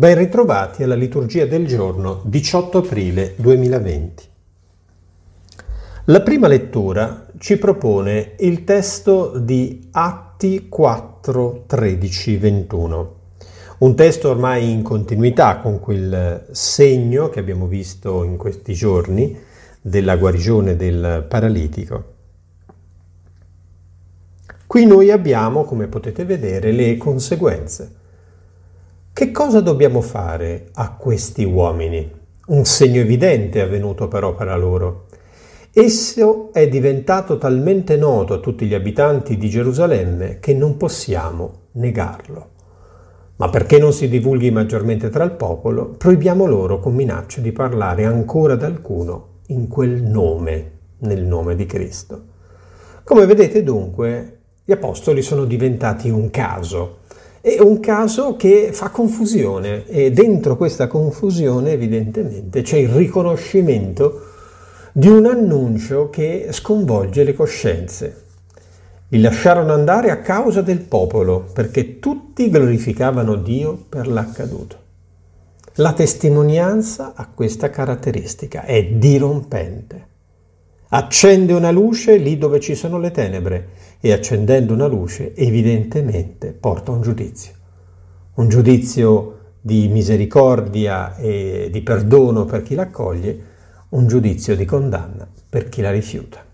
Ben ritrovati alla liturgia del giorno 18 aprile 2020. La prima lettura ci propone il testo di Atti 4, 13, 21. Un testo ormai in continuità con quel segno che abbiamo visto in questi giorni della guarigione del paralitico. Qui noi abbiamo, come potete vedere, le conseguenze che cosa dobbiamo fare a questi uomini? Un segno evidente è avvenuto per opera loro. Esso è diventato talmente noto a tutti gli abitanti di Gerusalemme che non possiamo negarlo. Ma perché non si divulghi maggiormente tra il popolo, proibiamo loro con minacce di parlare ancora ad alcuno in quel nome, nel nome di Cristo. Come vedete dunque, gli apostoli sono diventati un caso, è un caso che fa confusione e dentro questa confusione evidentemente c'è il riconoscimento di un annuncio che sconvolge le coscienze. Li lasciarono andare a causa del popolo perché tutti glorificavano Dio per l'accaduto. La testimonianza ha questa caratteristica, è dirompente. Accende una luce lì dove ci sono le tenebre e accendendo una luce evidentemente porta un giudizio. Un giudizio di misericordia e di perdono per chi l'accoglie, un giudizio di condanna per chi la rifiuta.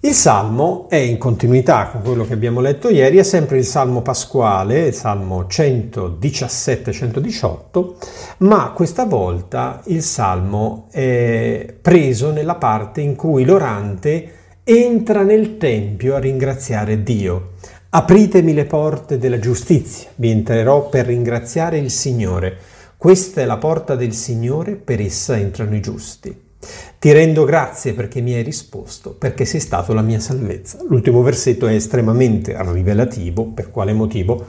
Il salmo è in continuità con quello che abbiamo letto ieri, è sempre il salmo pasquale, il salmo 117-118, ma questa volta il salmo è preso nella parte in cui l'orante entra nel tempio a ringraziare Dio. Apritemi le porte della giustizia, vi entrerò per ringraziare il Signore. Questa è la porta del Signore, per essa entrano i giusti. Ti rendo grazie perché mi hai risposto, perché sei stato la mia salvezza. L'ultimo versetto è estremamente rivelativo. Per quale motivo?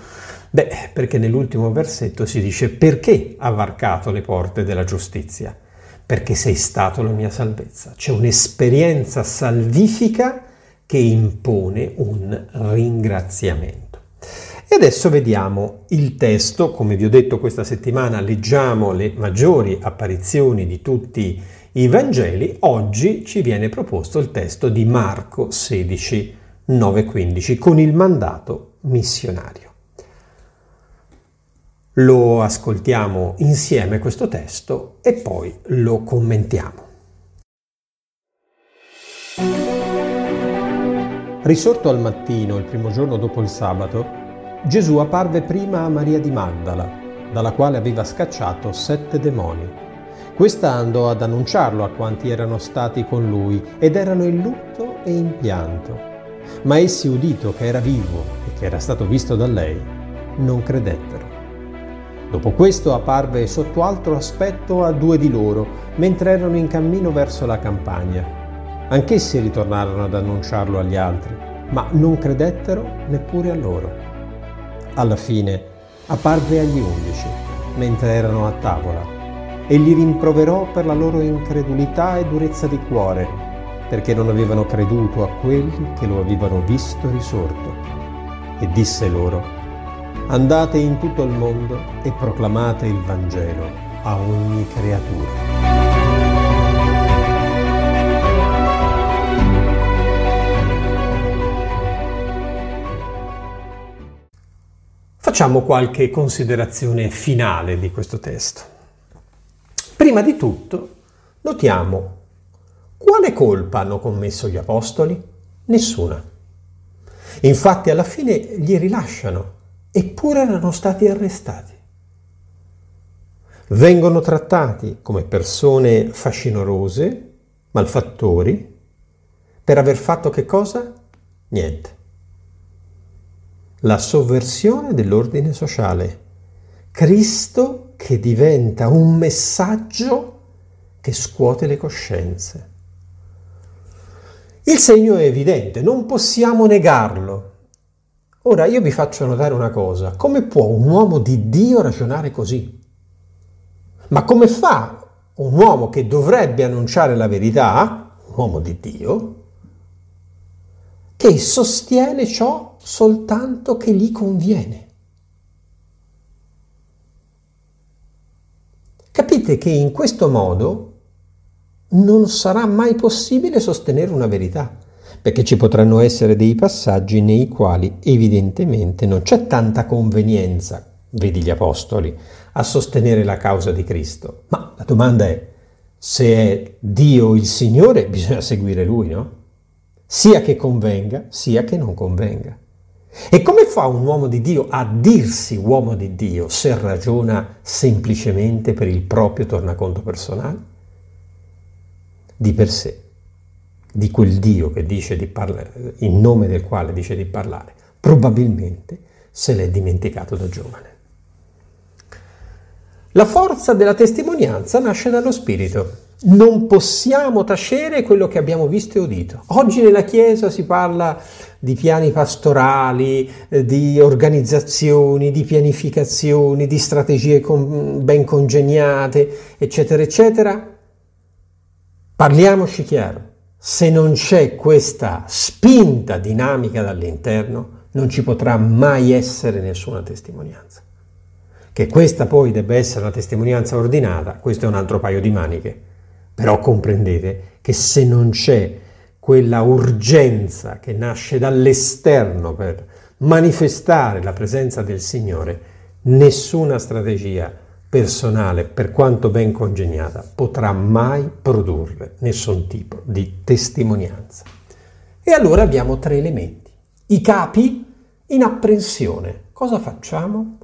Beh, perché nell'ultimo versetto si dice perché ha varcato le porte della giustizia? Perché sei stato la mia salvezza. C'è un'esperienza salvifica che impone un ringraziamento. E adesso vediamo il testo, come vi ho detto questa settimana leggiamo le maggiori apparizioni di tutti i Vangeli, oggi ci viene proposto il testo di Marco 16, 9-15 con il mandato missionario. Lo ascoltiamo insieme questo testo e poi lo commentiamo. Risorto al mattino, il primo giorno dopo il sabato, Gesù apparve prima a Maria di Magdala, dalla quale aveva scacciato sette demoni questa andò ad annunciarlo a quanti erano stati con lui ed erano in lutto e in pianto. Ma essi udito che era vivo e che era stato visto da lei, non credettero. Dopo questo apparve sotto altro aspetto a due di loro, mentre erano in cammino verso la campagna. Anch'essi ritornarono ad annunciarlo agli altri, ma non credettero neppure a loro. Alla fine apparve agli undici, mentre erano a tavola e li rimproverò per la loro incredulità e durezza di cuore, perché non avevano creduto a quelli che lo avevano visto risorto. E disse loro, andate in tutto il mondo e proclamate il Vangelo a ogni creatura. Facciamo qualche considerazione finale di questo testo. Prima di tutto, notiamo quale colpa hanno commesso gli apostoli? Nessuna. Infatti alla fine li rilasciano, eppure erano stati arrestati. Vengono trattati come persone fascinorose, malfattori, per aver fatto che cosa? Niente. La sovversione dell'ordine sociale. Cristo che diventa un messaggio che scuote le coscienze. Il segno è evidente, non possiamo negarlo. Ora io vi faccio notare una cosa, come può un uomo di Dio ragionare così? Ma come fa un uomo che dovrebbe annunciare la verità, un uomo di Dio, che sostiene ciò soltanto che gli conviene? capite che in questo modo non sarà mai possibile sostenere una verità, perché ci potranno essere dei passaggi nei quali evidentemente non c'è tanta convenienza, vedi gli apostoli, a sostenere la causa di Cristo. Ma la domanda è, se è Dio il Signore, bisogna seguire Lui, no? Sia che convenga, sia che non convenga. E come fa un uomo di Dio a dirsi uomo di Dio se ragiona semplicemente per il proprio tornaconto personale? Di per sé, di quel Dio che dice di parlare, in nome del quale dice di parlare, probabilmente se l'è dimenticato da giovane. La forza della testimonianza nasce dallo Spirito. Non possiamo tacere quello che abbiamo visto e udito. Oggi nella Chiesa si parla di piani pastorali, eh, di organizzazioni, di pianificazioni, di strategie ben congegnate, eccetera, eccetera. Parliamoci chiaro, se non c'è questa spinta dinamica dall'interno, non ci potrà mai essere nessuna testimonianza. Che questa poi debba essere una testimonianza ordinata, questo è un altro paio di maniche. Però comprendete che se non c'è quella urgenza che nasce dall'esterno per manifestare la presenza del Signore, nessuna strategia personale, per quanto ben congegnata, potrà mai produrre nessun tipo di testimonianza. E allora abbiamo tre elementi. I capi in apprensione. Cosa facciamo?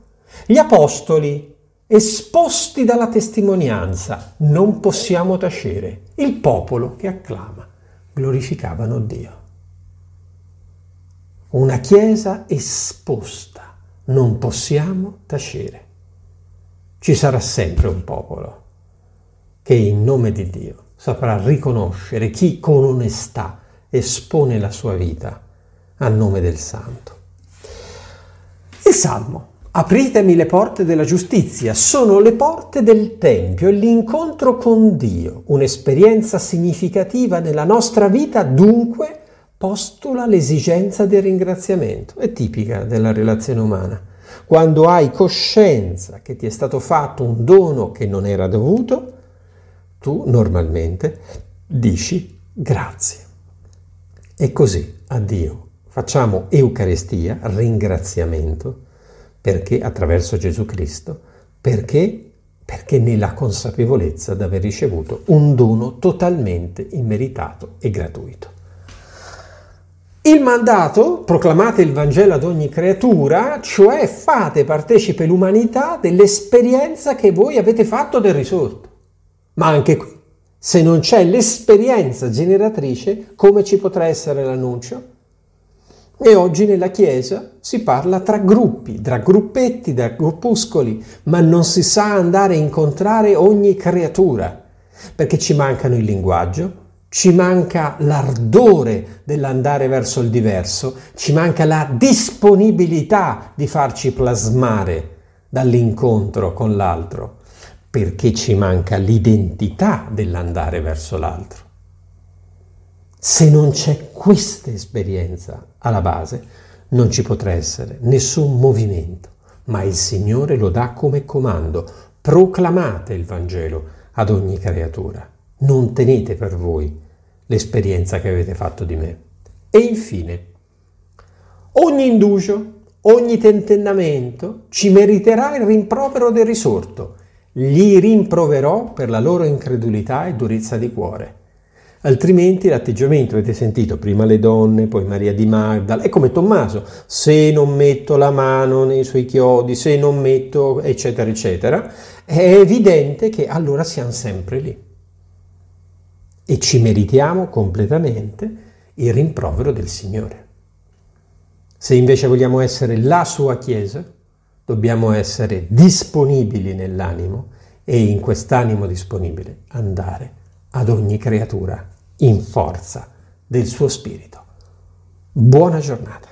Gli apostoli esposti dalla testimonianza, non possiamo tacere. Il popolo che acclama, glorificavano Dio. Una chiesa esposta, non possiamo tacere. Ci sarà sempre un popolo che in nome di Dio saprà riconoscere chi con onestà espone la sua vita a nome del Santo. Il Salmo Apritemi le porte della giustizia, sono le porte del Tempio e l'incontro con Dio, un'esperienza significativa nella nostra vita, dunque postula l'esigenza del ringraziamento, è tipica della relazione umana. Quando hai coscienza che ti è stato fatto un dono che non era dovuto, tu normalmente dici grazie. E così a Dio facciamo Eucaristia, ringraziamento, perché attraverso Gesù Cristo? Perché? Perché nella consapevolezza di aver ricevuto un dono totalmente immeritato e gratuito. Il mandato, proclamate il Vangelo ad ogni creatura, cioè fate partecipe l'umanità dell'esperienza che voi avete fatto del risorto. Ma anche qui, se non c'è l'esperienza generatrice, come ci potrà essere l'annuncio? E oggi nella Chiesa si parla tra gruppi, tra gruppetti, tra gruppuscoli, ma non si sa andare a incontrare ogni creatura, perché ci mancano il linguaggio, ci manca l'ardore dell'andare verso il diverso, ci manca la disponibilità di farci plasmare dall'incontro con l'altro, perché ci manca l'identità dell'andare verso l'altro. Se non c'è questa esperienza alla base, non ci potrà essere nessun movimento, ma il Signore lo dà come comando. Proclamate il Vangelo ad ogni creatura. Non tenete per voi l'esperienza che avete fatto di me. E infine, ogni indugio, ogni tentennamento ci meriterà il rimprovero del risorto. Gli rimproverò per la loro incredulità e durezza di cuore. Altrimenti l'atteggiamento, avete sentito, prima le donne, poi Maria di Magdala, è come Tommaso, se non metto la mano nei suoi chiodi, se non metto, eccetera, eccetera, è evidente che allora siamo sempre lì. E ci meritiamo completamente il rimprovero del Signore. Se invece vogliamo essere la sua Chiesa, dobbiamo essere disponibili nell'animo e in quest'animo disponibile andare ad ogni creatura in forza del suo spirito. Buona giornata.